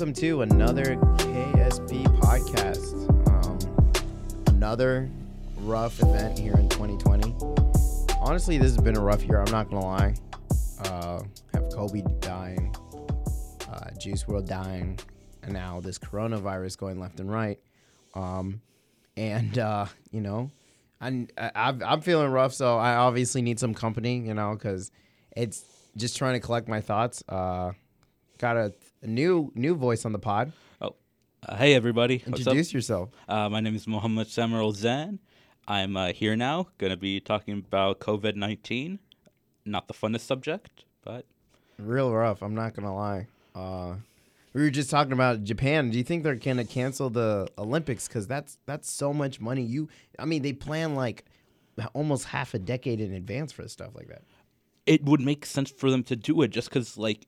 welcome to another KSP podcast. Um, another rough event here in 2020. Honestly, this has been a rough year. I'm not gonna lie. Uh, have Kobe dying, uh, Juice WRLD dying, and now this coronavirus going left and right. Um, and uh, you know, I'm I- I'm feeling rough, so I obviously need some company. You know, because it's just trying to collect my thoughts. Uh, got a, new new voice on the pod. Oh, uh, hey everybody! Introduce yourself. Uh, my name is Mohammed Samuel Zan. I'm uh, here now, going to be talking about COVID nineteen. Not the funnest subject, but Real rough. I'm not gonna lie. Uh, we were just talking about Japan. Do you think they're gonna cancel the Olympics? Because that's that's so much money. You, I mean, they plan like almost half a decade in advance for stuff like that. it would make sense for them to do it just because, like,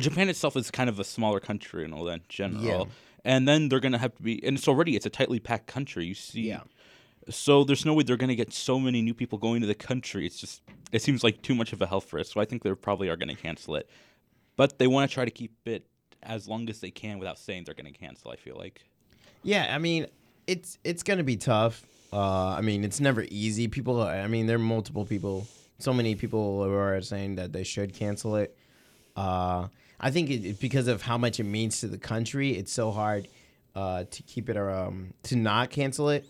Japan itself is kind of a smaller country and all that in general. Yeah. And then they're going to have to be, and it's already it's a tightly packed country. You see, Yeah. So there's no way they're going to get so many new people going to the country. It's just it seems like too much of a health risk. So I think they probably are going to cancel it. But they want to try to keep it as long as they can without saying they're going to cancel. I feel like. Yeah, I mean, it's it's gonna be tough. Uh, I mean, it's never easy. People, I mean, there are multiple people, so many people who are saying that they should cancel it. Uh, I think it, because of how much it means to the country, it's so hard uh, to keep it um to not cancel it,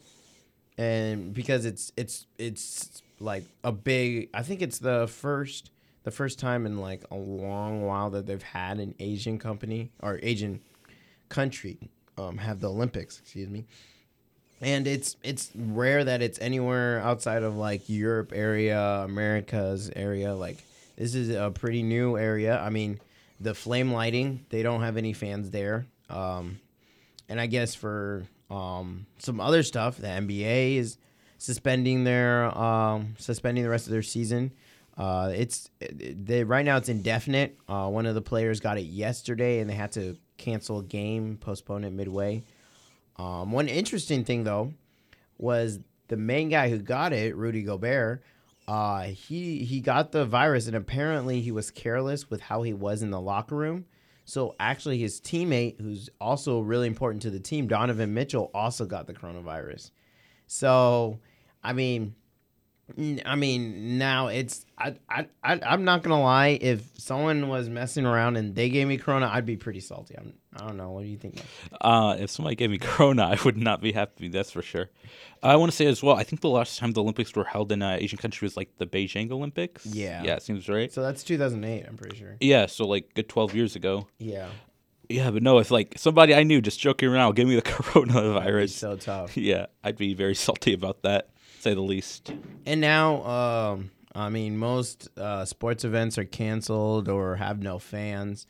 and because it's it's it's like a big. I think it's the first the first time in like a long while that they've had an Asian company or Asian country um, have the Olympics. Excuse me. And it's it's rare that it's anywhere outside of like Europe area, America's area. Like this is a pretty new area. I mean, the flame lighting they don't have any fans there. Um, and I guess for um, some other stuff, the NBA is suspending their um, suspending the rest of their season. Uh, it's they right now it's indefinite. Uh, one of the players got it yesterday, and they had to cancel a game, postpone it midway. Um, one interesting thing though was the main guy who got it, Rudy Gobert. Uh, he he got the virus, and apparently he was careless with how he was in the locker room. So actually, his teammate, who's also really important to the team, Donovan Mitchell, also got the coronavirus. So, I mean, I mean, now it's I I, I I'm not gonna lie. If someone was messing around and they gave me corona, I'd be pretty salty. I'm, I don't know. What do you think? Uh, if somebody gave me Corona, I would not be happy. That's for sure. I want to say as well. I think the last time the Olympics were held in an Asian country was like the Beijing Olympics. Yeah. Yeah, it seems right. So that's 2008. I'm pretty sure. Yeah, so like good twelve years ago. Yeah, Yeah, but no, if like somebody I knew just joking around gave me the coronavirus, so tough. yeah, I'd be very salty about that, say the least. And now, um, I mean, most uh, sports events are canceled or have no fans.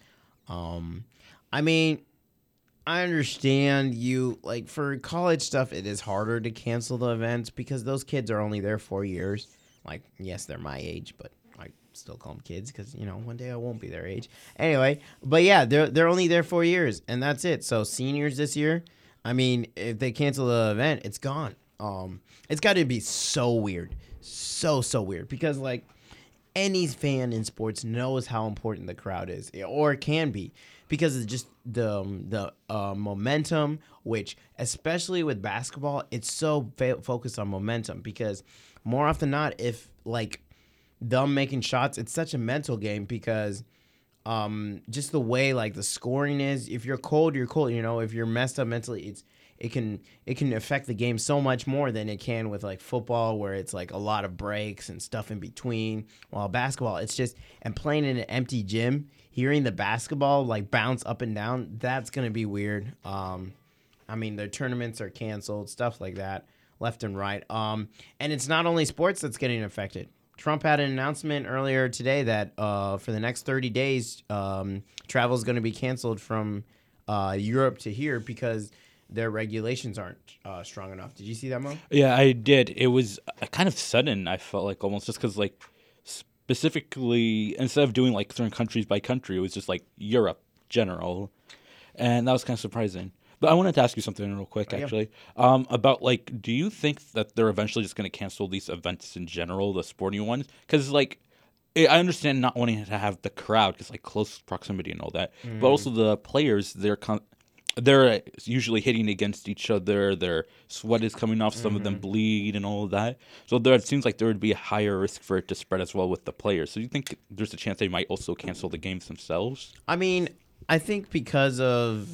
Um, I mean, I understand you like for college stuff. It is harder to cancel the events because those kids are only there four years. Like, yes, they're my age, but I still call them kids because you know one day I won't be their age. Anyway, but yeah, they're they're only there four years, and that's it. So seniors this year, I mean, if they cancel the event, it's gone. Um, it's got to be so weird, so so weird. Because like any fan in sports knows how important the crowd is, or can be, because it's just the um, the uh, momentum. Which, especially with basketball, it's so fa- focused on momentum. Because more often than not, if like them making shots, it's such a mental game because um just the way like the scoring is if you're cold you're cold you know? If you're messed up mentally it's it can it can affect the game so much more than it can with like football where it's like a lot of breaks and stuff in between while basketball it's just and playing in an empty gym hearing the basketball like bounce up and down that's gonna be weird. Um i mean the tournaments are canceled stuff like that left and right. Um and it's not only sports that's getting affected. Trump had an announcement earlier today that uh, for the next 30 days, um, travel is going to be canceled from uh, Europe to here because their regulations aren't uh, strong enough. Did you see that, Mo? Yeah, I did. It was uh, kind of sudden. I felt like almost just because like specifically instead of doing like certain countries by country, it was just like Europe general, and that was kind of surprising. But I wanted to ask you something real quick, yeah. actually, um, about like, do you think that they're eventually just going to cancel these events in general, the sporting ones? Because like, I understand not wanting to have the crowd because like close proximity and all that, Mm-hmm. but also the players they're con- they're usually hitting against each other. Their sweat is coming off. Some of Mm-hmm. them bleed and all of that. So there it seems like there would be a higher risk for it to spread as well with the players. So you think there's a chance they might also cancel the games themselves? I mean, I think because of,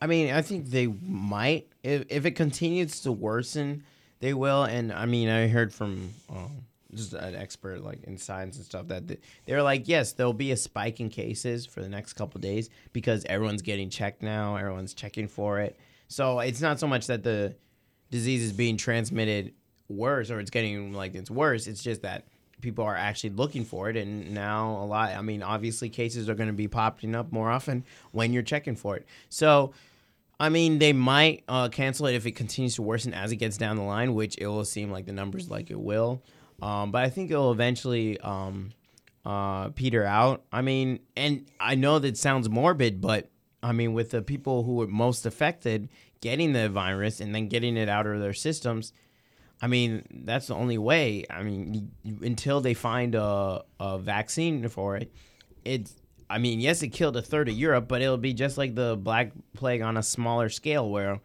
I mean, I think they might if if it continues to worsen, they will. And I mean, I heard from um, just an expert like in science and stuff that th- they're like, yes, there'll be a spike in cases for the next couple days because everyone's getting checked now, everyone's checking for it. So it's not so much that the disease is being transmitted worse or it's getting like it's worse. It's just that people are actually looking for it, and now a lot. I mean, obviously, cases are going to be popping up more often when you're checking for it. So. I mean, they might uh, cancel it if it continues to worsen as it gets down the line, which it will seem like the numbers like it will. Um, but I think it'll eventually um, uh, peter out. I mean, and I know that sounds morbid, but I mean, with the people who were most affected getting the virus and then getting it out of their systems, I mean, that's the only way. I mean, until they find a, a vaccine for it, it's. I mean, yes, it killed a third of Europe, but it'll be just like the Black Plague on a smaller scale, where,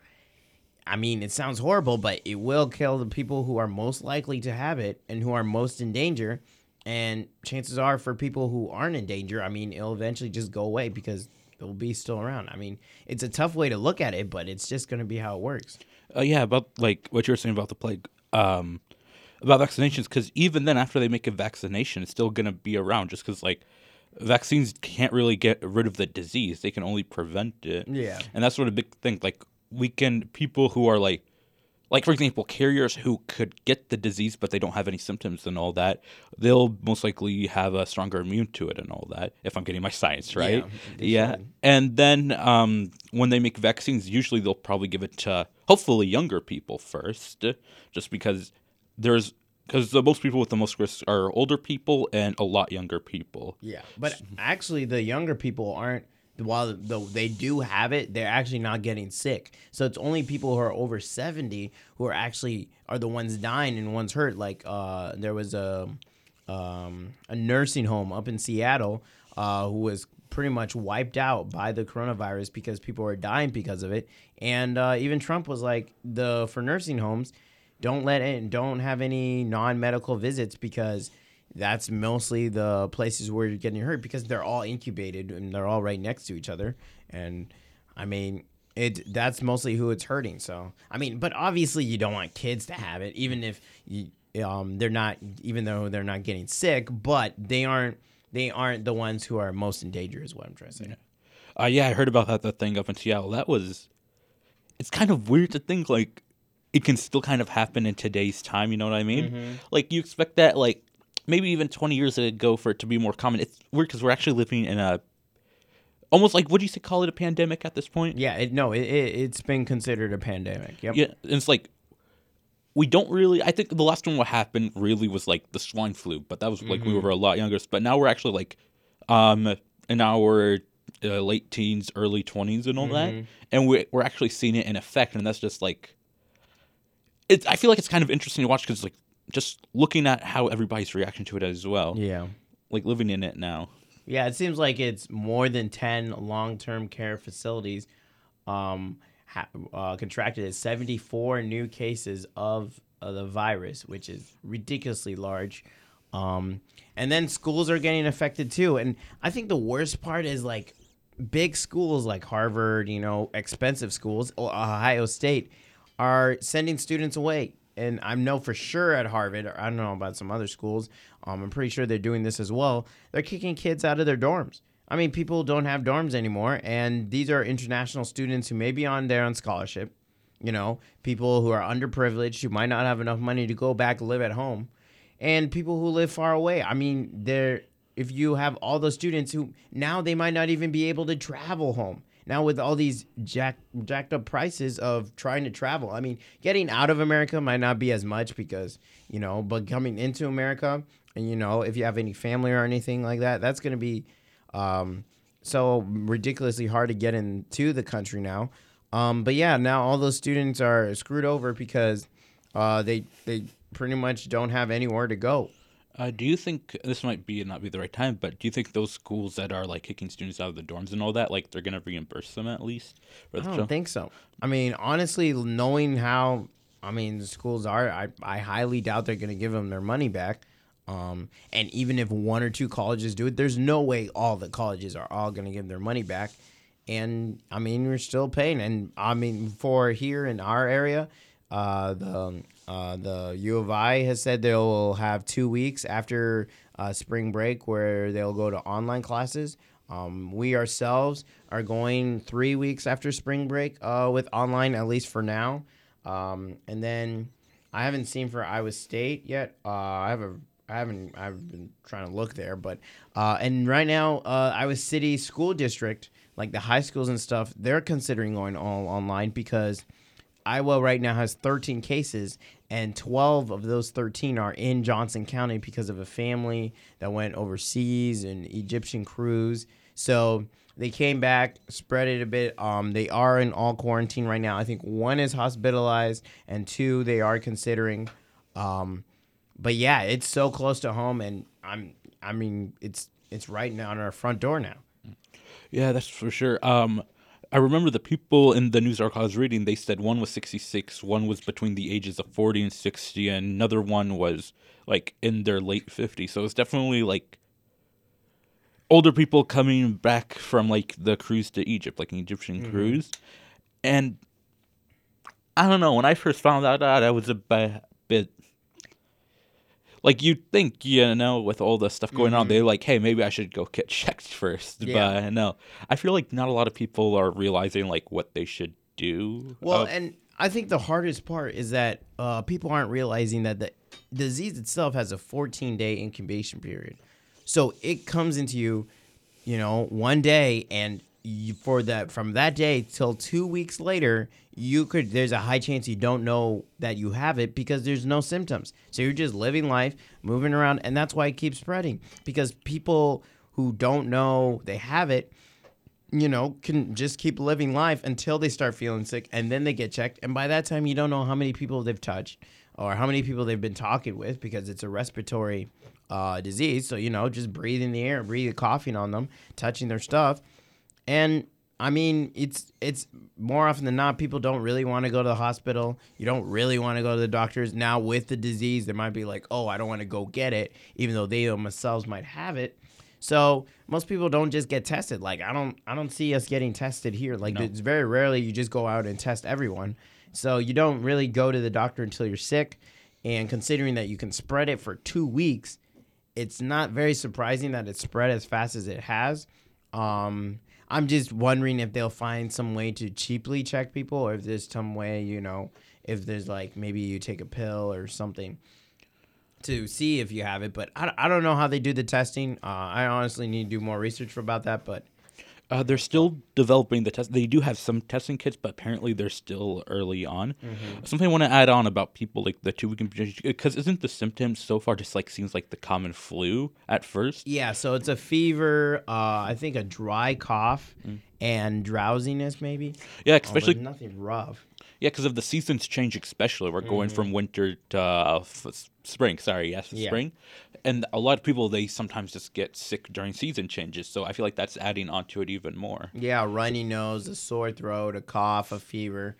I mean, it sounds horrible, but it will kill the people who are most likely to have it and who are most in danger. And chances are, for people who aren't in danger, I mean, it'll eventually just go away because it'll be still around. I mean, it's a tough way to look at it, but it's just going to be how it works. Uh, yeah, about like what you were saying about the plague, um, about vaccinations. Because even then, after they make a vaccination, it's still gonna be around. Just because like vaccines can't really get rid of the disease; they can only prevent it. Yeah. and that's sort of a big thing. Like we can people who are like, like for example, carriers who could get the disease but they don't have any symptoms and all that. They'll most likely have a stronger immune to it and all that. If I'm getting my science right, they yeah. And then um, when they make vaccines, usually they'll probably give it to hopefully younger people first, just because there's because the most people with the most risk are older people and a lot younger people. Yeah, but actually, the younger people aren't. While though they do have it, they're actually not getting sick. So it's only people who are over seventy who are actually are the ones dying and ones hurt. Like uh, there was a um, a nursing home up in Seattle uh, who was pretty much wiped out by the coronavirus because people were dying because of it. And uh, even Trump was like, the for nursing homes, don't let it, don't have any non medical visits because that's mostly the places where you're getting hurt because they're all incubated and they're all right next to each other. And I mean, it that's mostly who it's hurting. So I mean, but obviously you don't want kids to have it, even if you, um they're not, even though they're not getting sick, but they aren't they aren't the ones who are most in danger, is what I'm trying to say. Uh, yeah, I heard about that, that thing up in Seattle. That was, it's kind of weird to think like it can still kind of happen in today's time. You know what I mean? Like you expect that like maybe even 20 years ago for it to be more common. It's weird because we're actually living in a almost like what do you say call it a pandemic at this point? Yeah, it, no, it, it it's been considered a pandemic. Yep. Yeah, and it's like we don't really. I think the last one what happened really was like the swine flu, but that was like we were a lot younger. But now we're actually like, um, in our uh, late teens, early twenties, and all that, and we we're actually seeing it in effect, and that's just like, it's. I feel like it's kind of interesting to watch because like just looking at how everybody's reaction to it as well, Yeah. like living in it now. Yeah, it seems like it's more than 10 long term care facilities um, ha- uh, contracted at 74 new cases of uh, the virus, which is ridiculously large. Um, and then schools are getting affected too. And I think the worst part is like big schools like Harvard, you know, expensive schools, Ohio State, are sending students away. And I know for sure at Harvard, or I don't know about some other schools, um, I'm pretty sure they're doing this as well. They're kicking kids out of their dorms. I mean, people don't have dorms anymore, and these are international students who may be on there on scholarship. You know, people who are underprivileged, who might not have enough money to go back live at home, and people who live far away. I mean, they're if you have all those students who now they might not even be able to travel home. Now with all these jack, jacked up prices of trying to travel, I mean, getting out of America might not be as much because you know, but coming into America, and you know, if you have any family or anything like that, that's going to be um, so ridiculously hard to get into the country now. Um, but yeah, now all those students are screwed over because uh, they they pretty much don't have anywhere to go. Uh, do you think this might be not be the right time, but do you think those schools that are like kicking students out of the dorms and all that, like they're gonna reimburse them at least? I don't think so. I mean, honestly, knowing how I mean the schools are, I, I highly doubt they're gonna give them their money back. Um, and even if one or two colleges do it, there's no way all the colleges are all gonna give their money back. And I mean, we're still paying. And I mean, for here in our area, uh, the uh, the U of I has said they'll have two weeks after uh, spring break where they'll go to online classes. Um, we ourselves are going three weeks after spring break uh, with online, at least for now. Um, and then I haven't seen for Iowa State yet. Uh, I have a I haven't I've been trying to look there, but uh, and right now Iowa City School District, like the high schools and stuff, they're considering going all online because Iowa right now has 13 cases, and 12 of those 13 are in Johnson County because of a family that went overseas and Egyptian cruise. So they came back, spread it a bit. Um, they are in all quarantine right now. I think one is hospitalized, and two they are considering. Um, but yeah, it's so close to home, and I'm. I mean, it's it's right now on our front door now. Yeah, that's for sure. Um, I remember the people in the news article I was reading, they said one was 66, one was between the ages of 40 and 60, and another one was like in their late 50s. So it's definitely like older people coming back from like the cruise to Egypt, like an Egyptian mm-hmm. cruise. And I don't know, when I first found out that, I was a bit like you'd think, you know, with all the stuff going mm-hmm. on, they're like, hey, maybe I should go get checked first. Yeah. But no, I feel like not a lot of people are realizing like what they should do. Well, uh, and I think the hardest part is that uh, people aren't realizing that the disease itself has a 14 day incubation period. So it comes into you, you know, one day, and you, for that from that day till two weeks later, you could there's a high chance you don't know that you have it because there's no symptoms. So you're just living life, moving around, and that's why it keeps spreading. Because people who don't know they have it, you know, can just keep living life until they start feeling sick and then they get checked. And by that time you don't know how many people they've touched or how many people they've been talking with because it's a respiratory uh, disease. So, you know, just breathing the air, breathing coughing on them, touching their stuff. And I mean, it's it's more often than not, people don't really want to go to the hospital. You don't really want to go to the doctors. Now with the disease, they might be like, oh, I don't want to go get it, even though they themselves might have it. So most people don't just get tested. Like I don't I don't see us getting tested here. Like no. it's very rarely you just go out and test everyone. So you don't really go to the doctor until you're sick. And considering that you can spread it for two weeks, it's not very surprising that it spread as fast as it has. Um, I'm just wondering if they'll find some way to cheaply check people, or if there's some way, you know, if there's like maybe you take a pill or something to see if you have it. But I, I don't know how they do the testing. Uh, I honestly need to do more research about that. But uh, they're still developing the test. They do have some testing kits, but apparently they're still early on. Mm-hmm. Something I want to add on about people like the two week because isn't the symptoms so far just like seems like the common flu at first? Yeah, so it's a fever, uh, I think a dry cough, mm. and drowsiness maybe. Yeah, especially nothing rough. Yeah, because of the seasons change, especially we're going mm-hmm. from winter to uh, f- spring. Sorry, yes, yeah. spring, and a lot of people they sometimes just get sick during season changes. So I feel like that's adding onto it even more. Yeah, runny nose, a sore throat, a cough, a fever.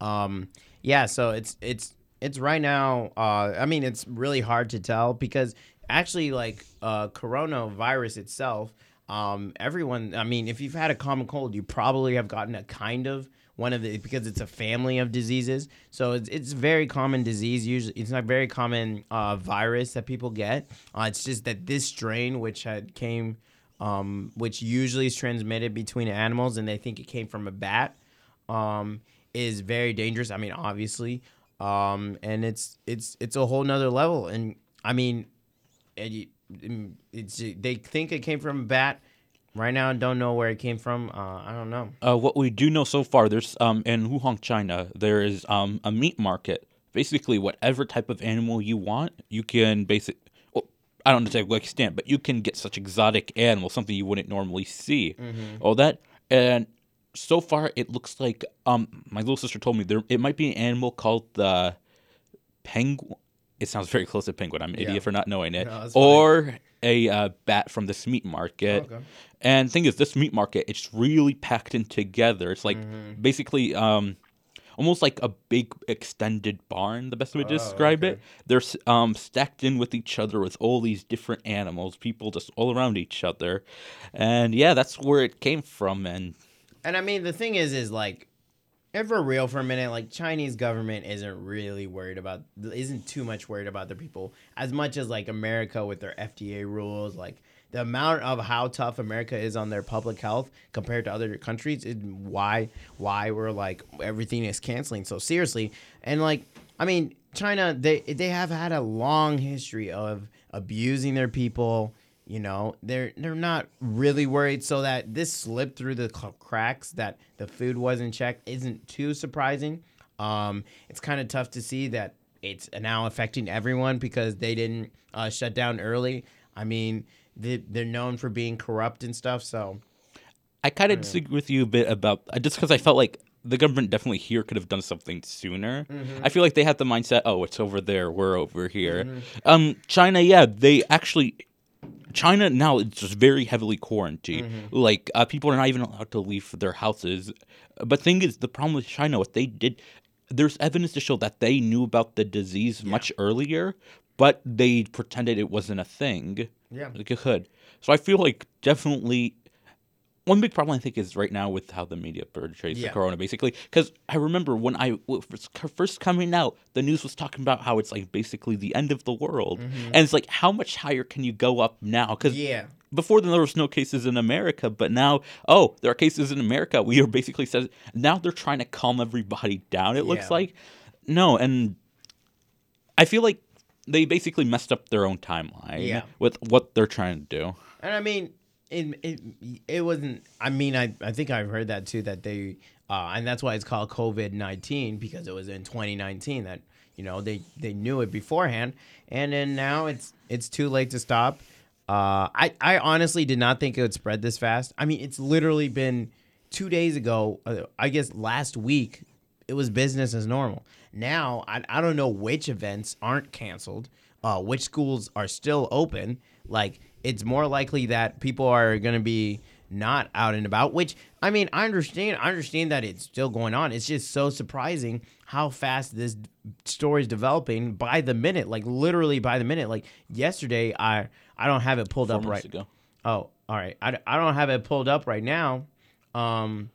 Um, yeah, so it's it's it's right now. Uh, I mean, it's really hard to tell because actually, like uh, coronavirus itself, um, everyone. I mean, if you've had a common cold, you probably have gotten a kind of one of the because it's a family of diseases. So it's it's very common disease. Usually, it's not very common uh, virus that people get. Uh, it's just that this strain, which had came, um, which usually is transmitted between animals, and they think it came from a bat, um, is very dangerous. I mean, obviously, um, and it's it's it's a whole nother level. And I mean, it, it's they think it came from a bat Right now, I don't know where it came from. Uh, I don't know. Uh, what we do know so far, there's um, in Wuhan, China, there is um, a meat market. Basically, whatever type of animal you want, you can basic. Well, I don't know to what extent, but you can get such exotic animals, something you wouldn't normally see. Mm-hmm. All that, and so far, it looks like um, my little sister told me there it might be an animal called the penguin it sounds very close to penguin. I'm an Yeah. idiot for not knowing it. No, or a uh, bat from this meat market. Okay. And thing is, this meat market, it's really packed in together. It's like Mm-hmm. basically um, almost like a big extended barn. The best way to Oh, describe okay. it. They're um, stacked in with each other with all these different animals, people just all around each other, and yeah, that's where it came from. And And I mean, the thing is, is like, if we're real for a minute, like Chinese government isn't really worried about, isn't too much worried about their people as much as like America with their FDA rules, like the amount of how tough America is on their public health compared to other countries is why why we're like everything is canceling so seriously. And like, I mean, China they they have had a long history of abusing their people you know they're they're not really worried. So that this slipped through the cracks that the food wasn't checked isn't too surprising. Um it's kind of tough to see that it's now affecting everyone because they didn't uh, shut down early. I mean they, they're known for being corrupt and stuff so. I kind of disagree with you a bit about uh, just because I felt like the government definitely here could have done something sooner. I feel like they had the mindset, oh, it's over there, we're over here. Um, China, yeah, they actually. China now it's just very heavily quarantined. Like uh, people are not even allowed to leave their houses. But thing is, the problem with China, what they did, there's evidence to show that they knew about the disease much earlier, but they pretended it wasn't a thing. Yeah. like it could. So I feel like definitely one big problem I think is right now with how the media portrays Yeah. the corona, basically. Because I remember when I was first coming out, the news was talking about how it's like basically the end of the world, and it's like how much higher can you go up now? Because Mm-hmm. yeah before then there was no cases in America, but now oh there are cases in America. We are basically says now they're trying to calm everybody down. It looks like no, and I feel like they basically messed up their own timeline Yeah. with what they're trying to do. And I mean, it it, it wasn't. I mean, I, I think I've heard that too. That they uh, and that's why it's called COVID nineteen because it was in 2019 that you know they they knew it beforehand, and then now it's it's too late to stop. Uh, I I honestly did not think it would spread this fast. I mean, it's literally been two days ago. Uh, I guess last week it was business as normal. Now I, I don't know which events aren't canceled, uh, which schools are still open. Like it's more likely that people are gonna be not out and about. Which I mean I understand. I understand that it's still going on. It's just so surprising how fast this story is developing by the minute. Like literally by the minute. Like yesterday I I don't have it pulled Four up right. ago. Oh, all right. I, I don't have it pulled up right now. Um,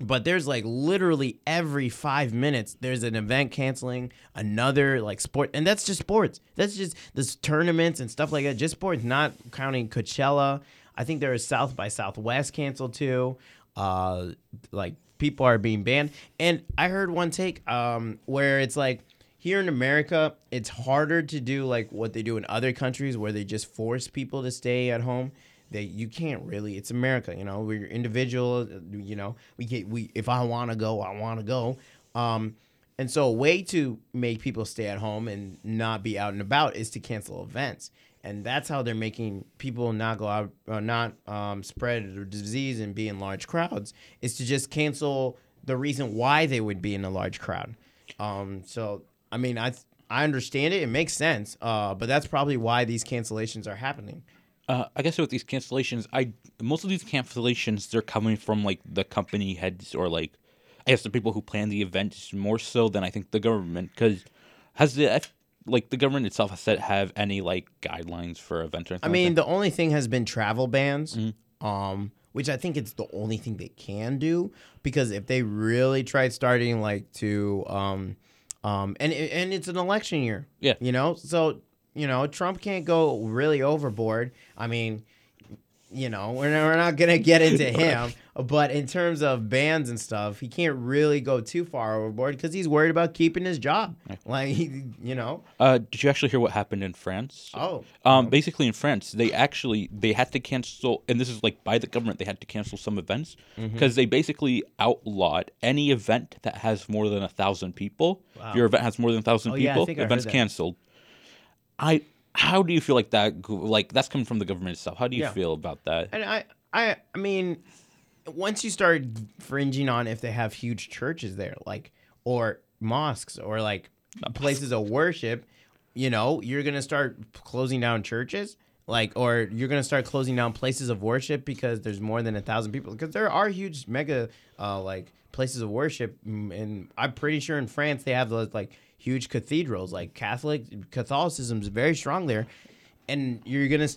but there's like literally every five minutes there's an event canceling another like sport and that's just sports. That's just this tournaments and stuff like that just sports not counting coachella. I think there is south by southwest canceled too. Uh like people are being banned. And i heard one take um where it's like here in america it's harder to do like what they do in other countries where they just force people to stay at home they you can't really it's america you know we're individual you know we get we if i want to go i want to go. Um and so a way to make people stay at home and not be out and about is to cancel events. And that's how they're making people not go out or not um, spread the disease and be in large crowds is to just cancel the reason why they would be in a large crowd. Um so i mean i i understand it it makes sense uh but that's probably why these cancellations are happening Uh, I guess with these cancellations, I most of these cancellations they're coming from like the company heads or like I guess the people who plan the events more so than I think the government because has the F- like the government itself has said have any like guidelines for events or anything I mean, that? the only thing has been travel bans, Mm-hmm. um, which I think it's the only thing they can do because if they really tried starting like to, um, um, and and it's an election year, Yeah. you know, so you know Trump can't go really overboard. I mean, you know, we're not, we're not gonna get into him, but in terms of bans and stuff, he can't really go too far overboard because he's worried about keeping his job. Like, you know, Uh, did you actually hear what happened in France? oh, Um, basically in France, they actually they had to cancel, and this is like by the government, they had to cancel some events Mm-hmm. because they basically outlawed any event that has more than a thousand people. If your event has more than a thousand Oh, yeah, people, heard events canceled. I, how do you feel like that? Like that's coming from the government itself. How do you Yeah. feel about that? And I, I, I mean, once you start fringing on if they have huge churches there, like or mosques or like places of worship, you know, you're gonna start closing down churches, like, or you're gonna start closing down places of worship because there's more than a thousand people. Because there are huge mega, uh, like places of worship, mm, and I'm pretty sure in France they have those like huge cathedrals. Like Catholic Catholicism is very strong there, and you're gonna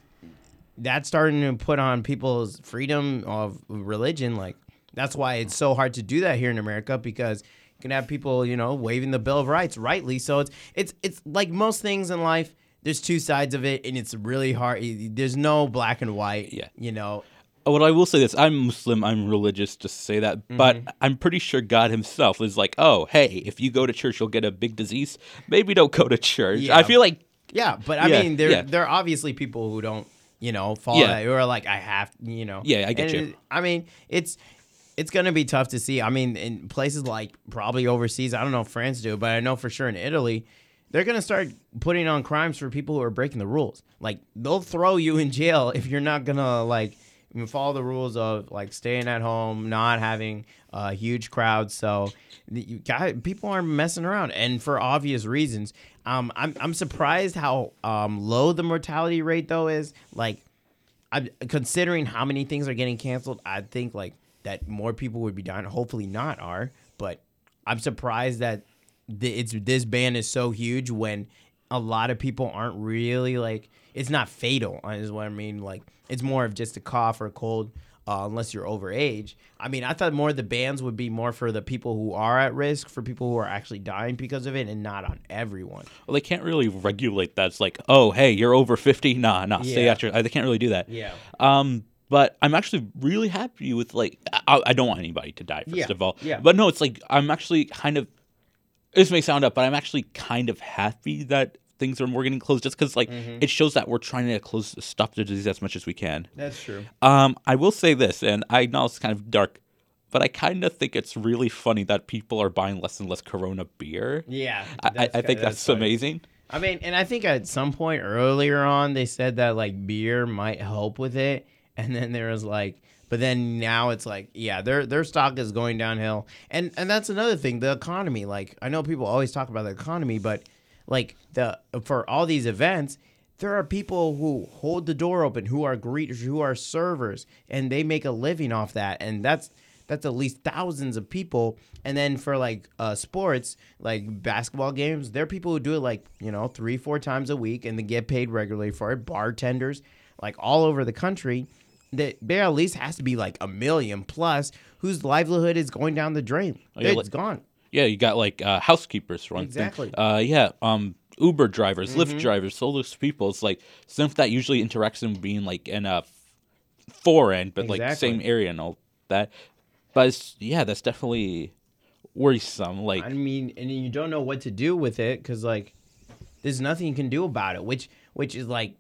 that's starting to put on people's freedom of religion. Like that's why it's so hard to do that here in America because you can have people, you know, waving the Bill of Rights rightly. So it's it's it's like most things in life. There's two sides of it, and it's really hard. There's no black and white. Yeah. You know. What I will say this, I'm Muslim, I'm religious, just to say that, but Mm-hmm. I'm pretty sure God Himself is like, oh, hey, if you go to church, you'll get a big disease. Maybe don't go to church. Yeah. I feel like, Yeah, but I Yeah, mean, there yeah. there are obviously people who don't, you know, follow Yeah. that who are like, I have, you know. Yeah, I get And you. it- I mean, it's it's gonna be tough to see. I mean, in places like probably overseas, I don't know if France do, but I know for sure in Italy, they're gonna start putting on crimes for people who are breaking the rules. Like they'll throw you in jail if you're not gonna like follow the rules of like staying at home, not having a huge crowd. So you got people aren't messing around, and for obvious reasons. Um, I'm I'm surprised how um low the mortality rate though is. Like I'm considering how many things are getting canceled. I think like that more people would be dying. Hopefully not are, but I'm surprised that it's this ban is so huge when a lot of people aren't really like it's not fatal uh, is what I mean. Like it's more of just a cough or a cold. Uh, unless you're over age. I mean, I thought more of the bans would be more for the people who are at risk, for people who are actually dying because of it, and not on everyone. well, they can't really regulate that. It's like, oh, hey, you're over 50. Nah, nah, stay Yeah. at your. They can't really do that. Yeah. Um, but I'm actually really happy with like I, I don't want anybody to die first Yeah, of all. yeah. But no, it's like I'm actually kind of. This may sound up, but I'm actually kind of happy that things are more getting closed, just because like Mm-hmm. it shows that we're trying to close stop the disease as much as we can. That's true. Um, I will say this, and I know it's kind of dark, but I kind of think it's really funny that people are buying less and less Corona beer. Yeah, I, I, think that's, funny. amazing. I mean, and I think at some point earlier on they said that like beer might help with it, and then there was like, but then now it's like, yeah, their their stock is going downhill, and and that's another thing, the economy. Like I know people always talk about the economy, but like the for all these events. There are people who hold the door open, who are greeters, who are servers, and they make a living off that. And that's that's at least thousands of people and then for like uh sports like basketball games there are people who do it like you know three four times a week and they get paid regularly for it bartenders like all over the country that there at least has to be like a million plus whose livelihood is going down the drain Oh, yeah, it's gone Yeah, you got like uh, housekeepers for one Exactly. thing. Uh, yeah, um, Uber drivers, Mm-hmm. Lyft drivers, all those people. It's like stuff that usually interacts in being like in a foreign, but like same area and all that. But it's, yeah, that's definitely worrisome. Like, I mean, and you don't know what to do with it because like there's nothing you can do about it. Which which is like,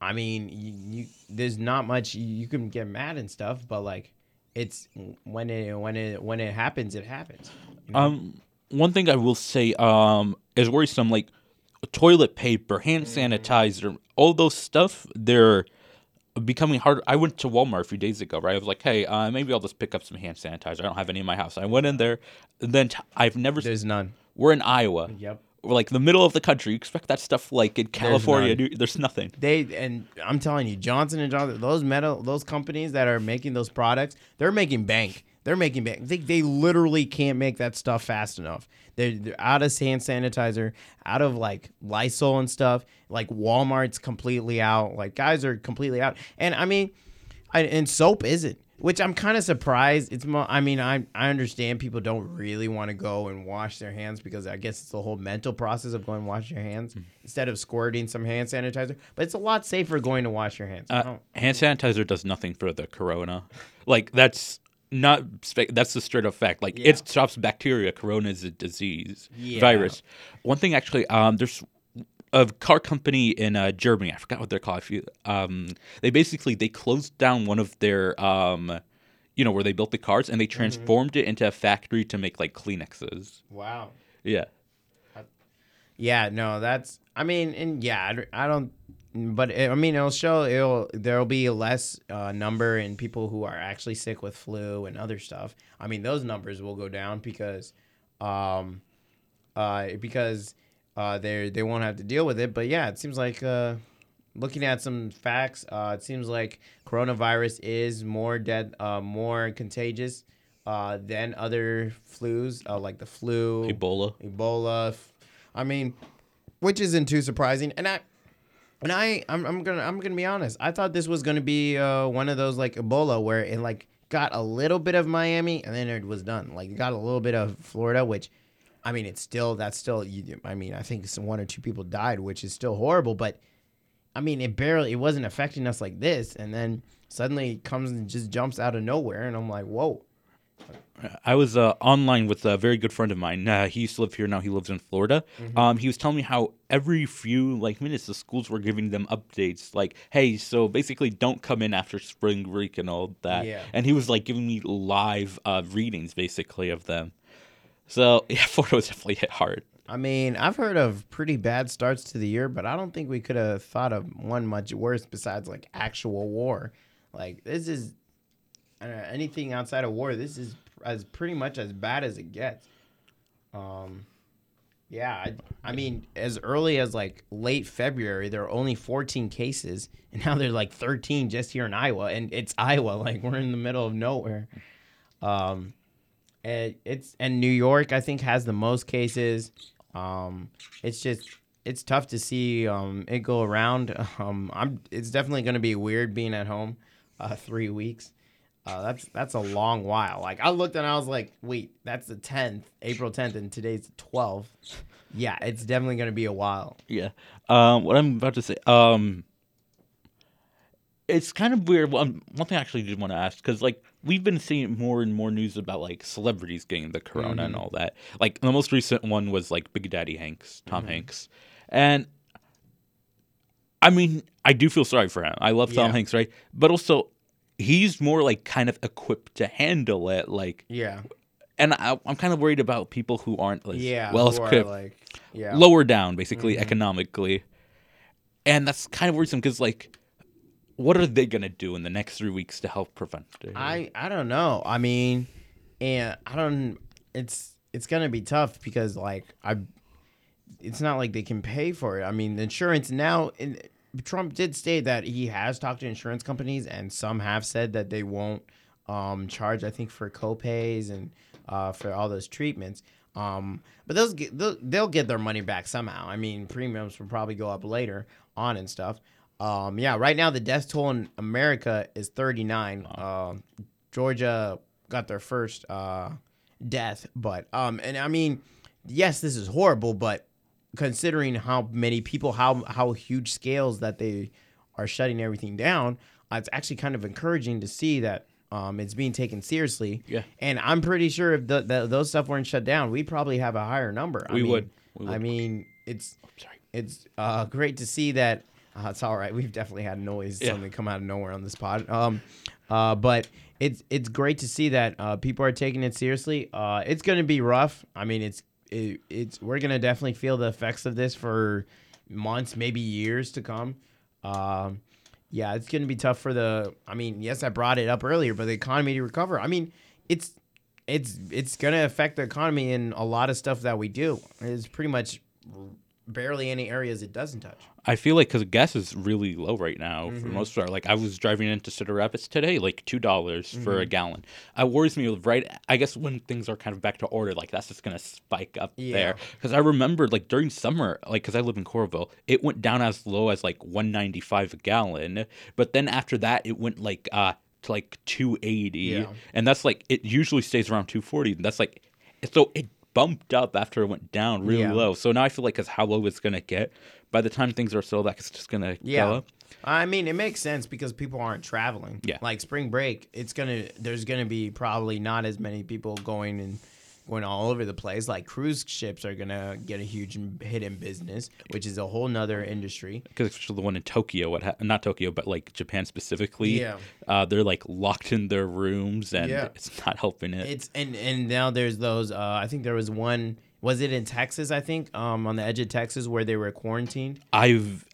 I mean, you, you there's not much you can get mad and stuff, but like it's when it when it when it happens, it happens. Um, one thing I will say um is worrisome. Like toilet paper, hand Mm-hmm. sanitizer, all those stuff. They're becoming harder. I went to Walmart a few days ago. Right, I was like, hey, uh, maybe I'll just pick up some hand sanitizer. I don't have any in my house. I went in there. And then t- I've never. There's none. we're in Iowa. Yep. We're like the middle of the country. You expect that stuff like in California? New- There's nothing. They and I'm telling you, Johnson and Johnson, those metal, those companies that are making those products, they're making bank. They're making bank. They, they literally can't make that stuff fast enough. They're, they're out of hand sanitizer, out of like Lysol and stuff. Like Walmart's completely out. Like guys are completely out. And I mean, I, and soap isn't. Which I'm kind of surprised. It's more, I mean, I I understand people don't really want to go and wash their hands because I guess it's the whole mental process of going and wash your hands instead of squirting some hand sanitizer. But it's a lot safer going to wash your hands. Uh, hand sanitizer does nothing for the corona. Like that's not spe- that's the straight up fact. Like Yeah. it stops bacteria. Corona is a disease Yeah. virus. One thing actually, um, there's a car company in uh, Germany. I forgot what they're called. If you, um, they basically they closed down one of their um, you know, where they built the cars, and they Mm-hmm. transformed it into a factory to make like Kleenexes. wow. Yeah. Yeah, no, that's. I mean, and yeah, I don't. But it, I mean, it'll show. It'll there'll be less uh, number in people who are actually sick with flu and other stuff. I mean, those numbers will go down because, um, uh, because uh, they they won't have to deal with it. But yeah, it seems like uh, looking at some facts, uh, it seems like coronavirus is more dead, uh, more contagious uh, than other flus, uh, like the flu, Ebola. Ebola. I mean, which isn't too surprising. And I, and I, I'm, I'm gonna, I'm gonna be honest. I thought this was gonna be uh, one of those like Ebola where it like got a little bit of Miami and then it was done. Like it got a little bit of Florida, which, I mean, it's still that's still. I mean, I think some one or two people died, which is still horrible. But I mean, it barely, it wasn't affecting us like this, and then suddenly it comes and just jumps out of nowhere, and I'm like, whoa. I was uh, online with a very good friend of mine. Uh, he used to live here. Now he lives in Florida. Um, he was telling me how every few like minutes the schools were giving them updates, like, "Hey, so basically, don't come in after spring break and all that." Yeah. And he was like giving me live uh, readings, basically, of them. So yeah, Florida was definitely hit hard. I mean, I've heard of pretty bad starts to the year, but I don't think we could have thought of one much worse besides like actual war. Like this is uh, anything outside of war. This is as pretty much as bad as it gets. Um, yeah, I, I mean, as early as like late February, there were only 14 cases, and now there's like 13 just here in Iowa, and it's Iowa. Like we're in the middle of nowhere. Um, and it's and New York, I think, has the most cases. Um, it's just it's tough to see um, it go around. Um, I'm it's definitely going to be weird being at home uh, three weeks. Uh, that's that's a long while. Like I looked and I was like, wait, that's the tenth, April tenth, and today's the twelfth. Yeah, it's definitely going to be a while. Yeah. Um, what I'm about to say. Um, it's kind of weird. One, one thing I actually did want to ask because like we've been seeing more and more news about like celebrities getting the corona and all that. Like the most recent one was like Big Daddy Hanks, Tom Hanks, and I mean I do feel sorry for him. I love Tom Yeah. Hanks, right? But also he's more like kind of equipped to handle it. Like, Yeah, and I, I'm kind of worried about people who aren't as yeah. well equipped like yeah, lower down basically Mm-hmm. economically and that's kind of worrisome because like what are they gonna do in the next three weeks to help prevent it I I don't know. I mean, and I don't. It's it's gonna be tough because like I, it's not like they can pay for it. I mean, the insurance now. Trump did state that he has talked to insurance companies, and some have said that they won't um, charge. I think for copays and uh, for all those treatments. Um, but those they'll, they'll get their money back somehow. I mean, premiums will probably go up later on and stuff. Um, yeah, right now the death toll in America is 39. Uh, Georgia got their first uh, death, but um, and I mean, yes, this is horrible, but considering how many people, how how huge scales that they are shutting everything down, uh, it's actually kind of encouraging to see that um, it's being taken seriously. Yeah. and I'm pretty sure if the, the, those stuff weren't shut down, we'd probably have a higher number. I We mean, would. We I mean, it's sorry it's uh, great to see that. Uh, it's all right. We've definitely had noise, Yeah. something come out of nowhere on this pod. Um, uh, but it's it's great to see that uh, people are taking it seriously. Uh, it's gonna be rough. I mean, it's it, it's we're gonna definitely feel the effects of this for months, maybe years to come. Um, yeah, it's gonna be tough for the. I mean, yes, I brought it up earlier, but the economy to recover. I mean, it's it's it's gonna affect the economy in a lot of stuff that we do. It's pretty much barely any areas it doesn't touch. i feel like because gas is really low right now Mm-hmm. for most part like i was driving into cedar rapids today like two dollars for Mm-hmm. a gallon it worries me right i guess when things are kind of back to order like that's just gonna spike up Yeah. there because i remember like during summer like because i live in coralville it went down as low as like 195 a gallon but then after that it went like uh to like 280 Yeah. and that's like it usually stays around 240 and that's like so it bumped up after it went down really Yeah. low so now i feel like because how low it's gonna get by the time things are settled back it's just gonna Yeah. go up I mean, it makes sense because people aren't traveling. Yeah. Like spring break, it's gonna there's gonna be probably not as many people going and going all over the place. Like cruise ships are gonna get a huge hit in business, which is a whole nother industry. because especially the one in Tokyo, what ha- not Tokyo, but like Japan specifically, Yeah. uh, they're like locked in their rooms and Yeah. it's not helping it. It's and and now there's those. Uh, I think there was one. Was it in Texas? I think um, on the edge of Texas where they were quarantined. I've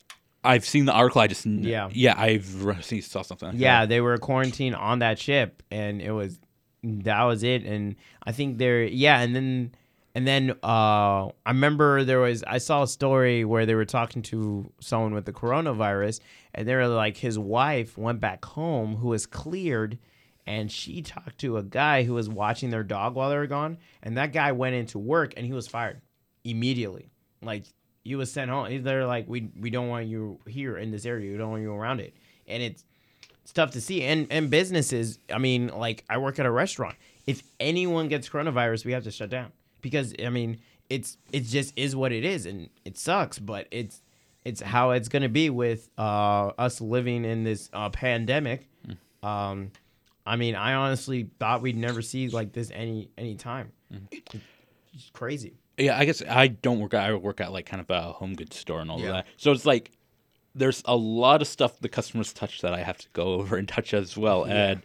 I've seen the article. I just Yeah. yeah I've seen saw something. Like Yeah, that. they were quarantined on that ship, and it was that was it. And I think they're yeah, and then and then uh, I remember there was I saw a story where they were talking to someone with the coronavirus, and they were like his wife went back home who was cleared, and she talked to a guy who was watching their dog while they were gone, and that guy went into work and he was fired immediately. Like he was sent home. They're like, we we don't want you here in this area. We don't want you around it, and it's it's tough to see. And and businesses, I mean, like I work at a restaurant. If anyone gets coronavirus, we have to shut down because I mean, it's it just is what it is, and it sucks. But it's it's how it's gonna be with uh, us living in this uh, pandemic. Um, I mean, I honestly thought we'd never see like this any any time. It's crazy. Yeah, I guess I don't work. I work at like kind of a home goods store and all Yeah. of that. So it's like there's a lot of stuff the customers touch that I have to go over and touch as well. And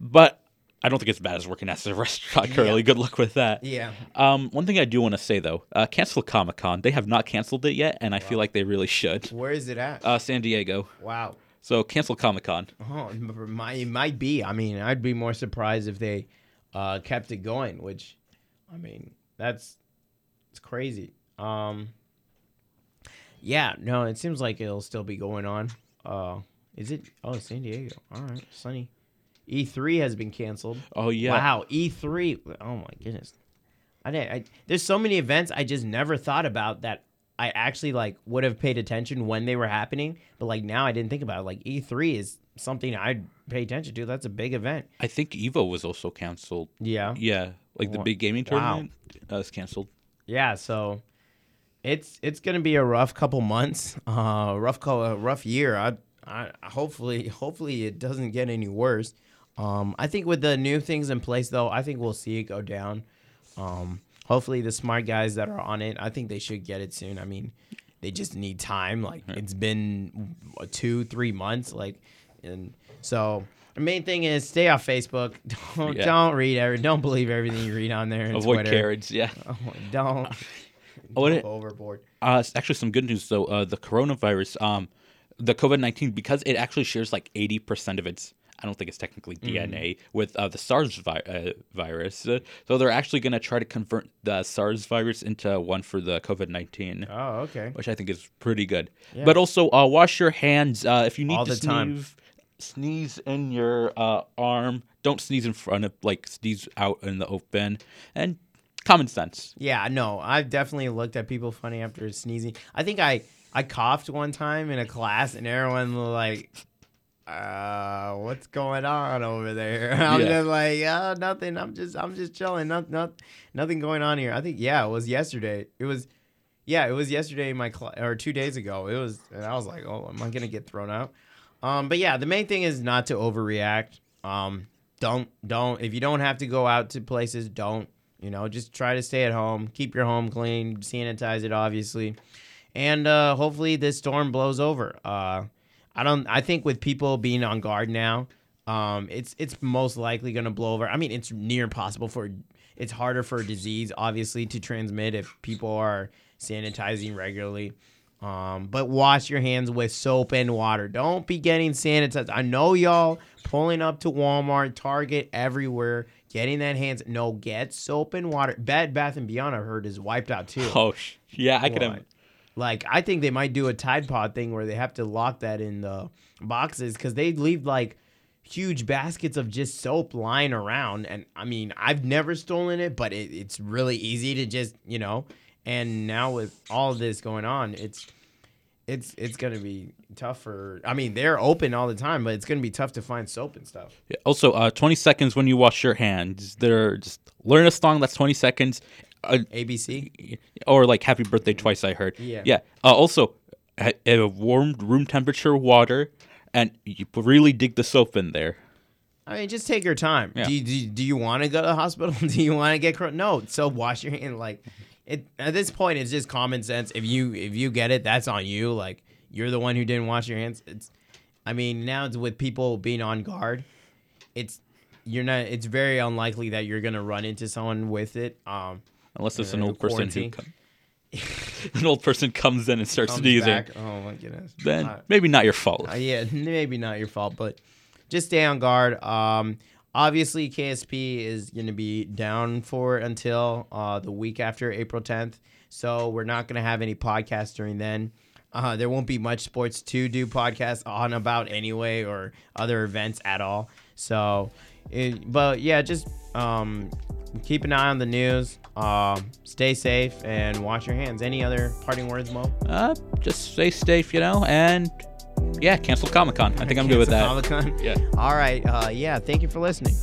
but I don't think it's bad as working as a restaurant currently. Good luck with that. Yeah. Um, one thing I do want to say though, uh, cancel Comic Con. They have not canceled it yet, and I feel like they really should. Where is it at? Uh, San Diego. wow. So cancel Comic Con. Oh, it might be. I mean, I'd be more surprised if they uh, kept it going. Which, I mean, that's it's crazy. Um, yeah, no, it seems like it'll still be going on. Uh, is it? Oh, San Diego. All right, sunny. E3 has been canceled. Oh yeah. Wow, E3. Oh my goodness. I didn't. I, there's so many events I just never thought about that I actually like would have paid attention when they were happening, but like now I didn't think about it. Like E3 is something I'd pay attention to. That's a big event. I think Evo was also canceled. Yeah. Yeah, like the big gaming wow. tournament uh, is canceled. Yeah, so it's it's gonna be a rough couple months, uh, rough co- a rough year. I, I hopefully hopefully it doesn't get any worse. Um, I think with the new things in place though, I think we'll see it go down. Um, hopefully the smart guys that are on it, I think they should get it soon. I mean, they just need time. Like it's been two three months, like, and so. The main thing is stay off Facebook. Don't Yeah. don't read every don't believe everything you read on there. Avoid Twitter. carrots. Yeah. Oh, don't. Oh, it- overboard. Uh, it's actually some good news though. Uh, the coronavirus, um, the COVID nineteen, because it actually shares like eighty percent of its. I don't think it's technically Mm-hmm. DNA with uh, the SARS vi- uh, virus. Uh, so they're actually going to try to convert the SARS virus into one for the COVID nineteen, Oh, okay. which I think is pretty good. Yeah. But also, uh, wash your hands uh, if you need All to the sneeze. time. Sneeze in your uh, arm. Don't sneeze in front of like sneeze out in the open. And common sense. Yeah, no, I've definitely looked at people funny after sneezing. I think I I coughed one time in a class, and everyone was like, uh, what's going on over there? I'm Yeah. just like, uh, nothing. I'm just I'm just chilling. Not not nothing going on here. I think yeah, it was yesterday. It was. Yeah, it was yesterday in my class, or two days ago. It was, and I was like, "Oh, am I gonna get thrown out?" Um, but yeah, the main thing is not to overreact. Um, don't don't if you don't have to go out to places, don't. You know, just try to stay at home, keep your home clean, sanitize it, obviously, and uh, hopefully this storm blows over. Uh, I don't. I think with people being on guard now, um, it's it's most likely gonna blow over. I mean, it's near impossible for. It's harder for a disease, obviously, to transmit if people are sanitizing regularly. Um, but wash your hands with soap and water. Don't be getting sanitized. I know y'all pulling up to Walmart, Target, everywhere, getting that hands. No, get soap and water. Bed Bath and Beyond, I heard, is wiped out too. Oh, sh- yeah, I could have. Like, I think they might do a Tide Pod thing where they have to lock that in the boxes because they leave like huge baskets of just soap lying around. And I mean, I've never stolen it, but it, it's really easy to just, you know. And now with all this going on, it's it's it's gonna be tough for. I mean, they're open all the time, but it's gonna be tough to find soap and stuff. Yeah, Also, uh, 20 seconds when you wash your hands. They're just learn a song that's 20 seconds, uh, ABC. or like "Happy Birthday" twice. I heard. Yeah. Yeah. Uh, also, a, a warm room temperature water, and you really dig the soap in there. I mean, just take your time. Yeah. Do you, do you, do you want to go to the hospital? do you want to get cor- no? So wash your hand. Like it at this point, it's just common sense. If you if you get it, that's on you. Like you're the one who didn't wash your hands. It's. I mean, now it's with people being on guard. It's you're not. It's very unlikely that you're gonna run into someone with it. Um, Unless it's an old person who com- an old person comes in and starts comes sneezing. back. Oh my goodness. Then Uh, maybe not your fault. Uh, yeah, maybe not your fault, but just stay on guard. Um, obviously KSP is going to be down for until uh, the week after April 10th. So we're not going to have any podcasts during then. Uh, there won't be much sports to do podcasts on about anyway or other events at all. So, it, but yeah, just um, keep an eye on the news. Um, stay safe and wash your hands. Any other parting words, Mo? Uh, just stay safe, you know, and yeah, cancel Comic Con. I think I'm good with that. Comic Con. Yeah. All right. Uh, yeah. Thank you for listening.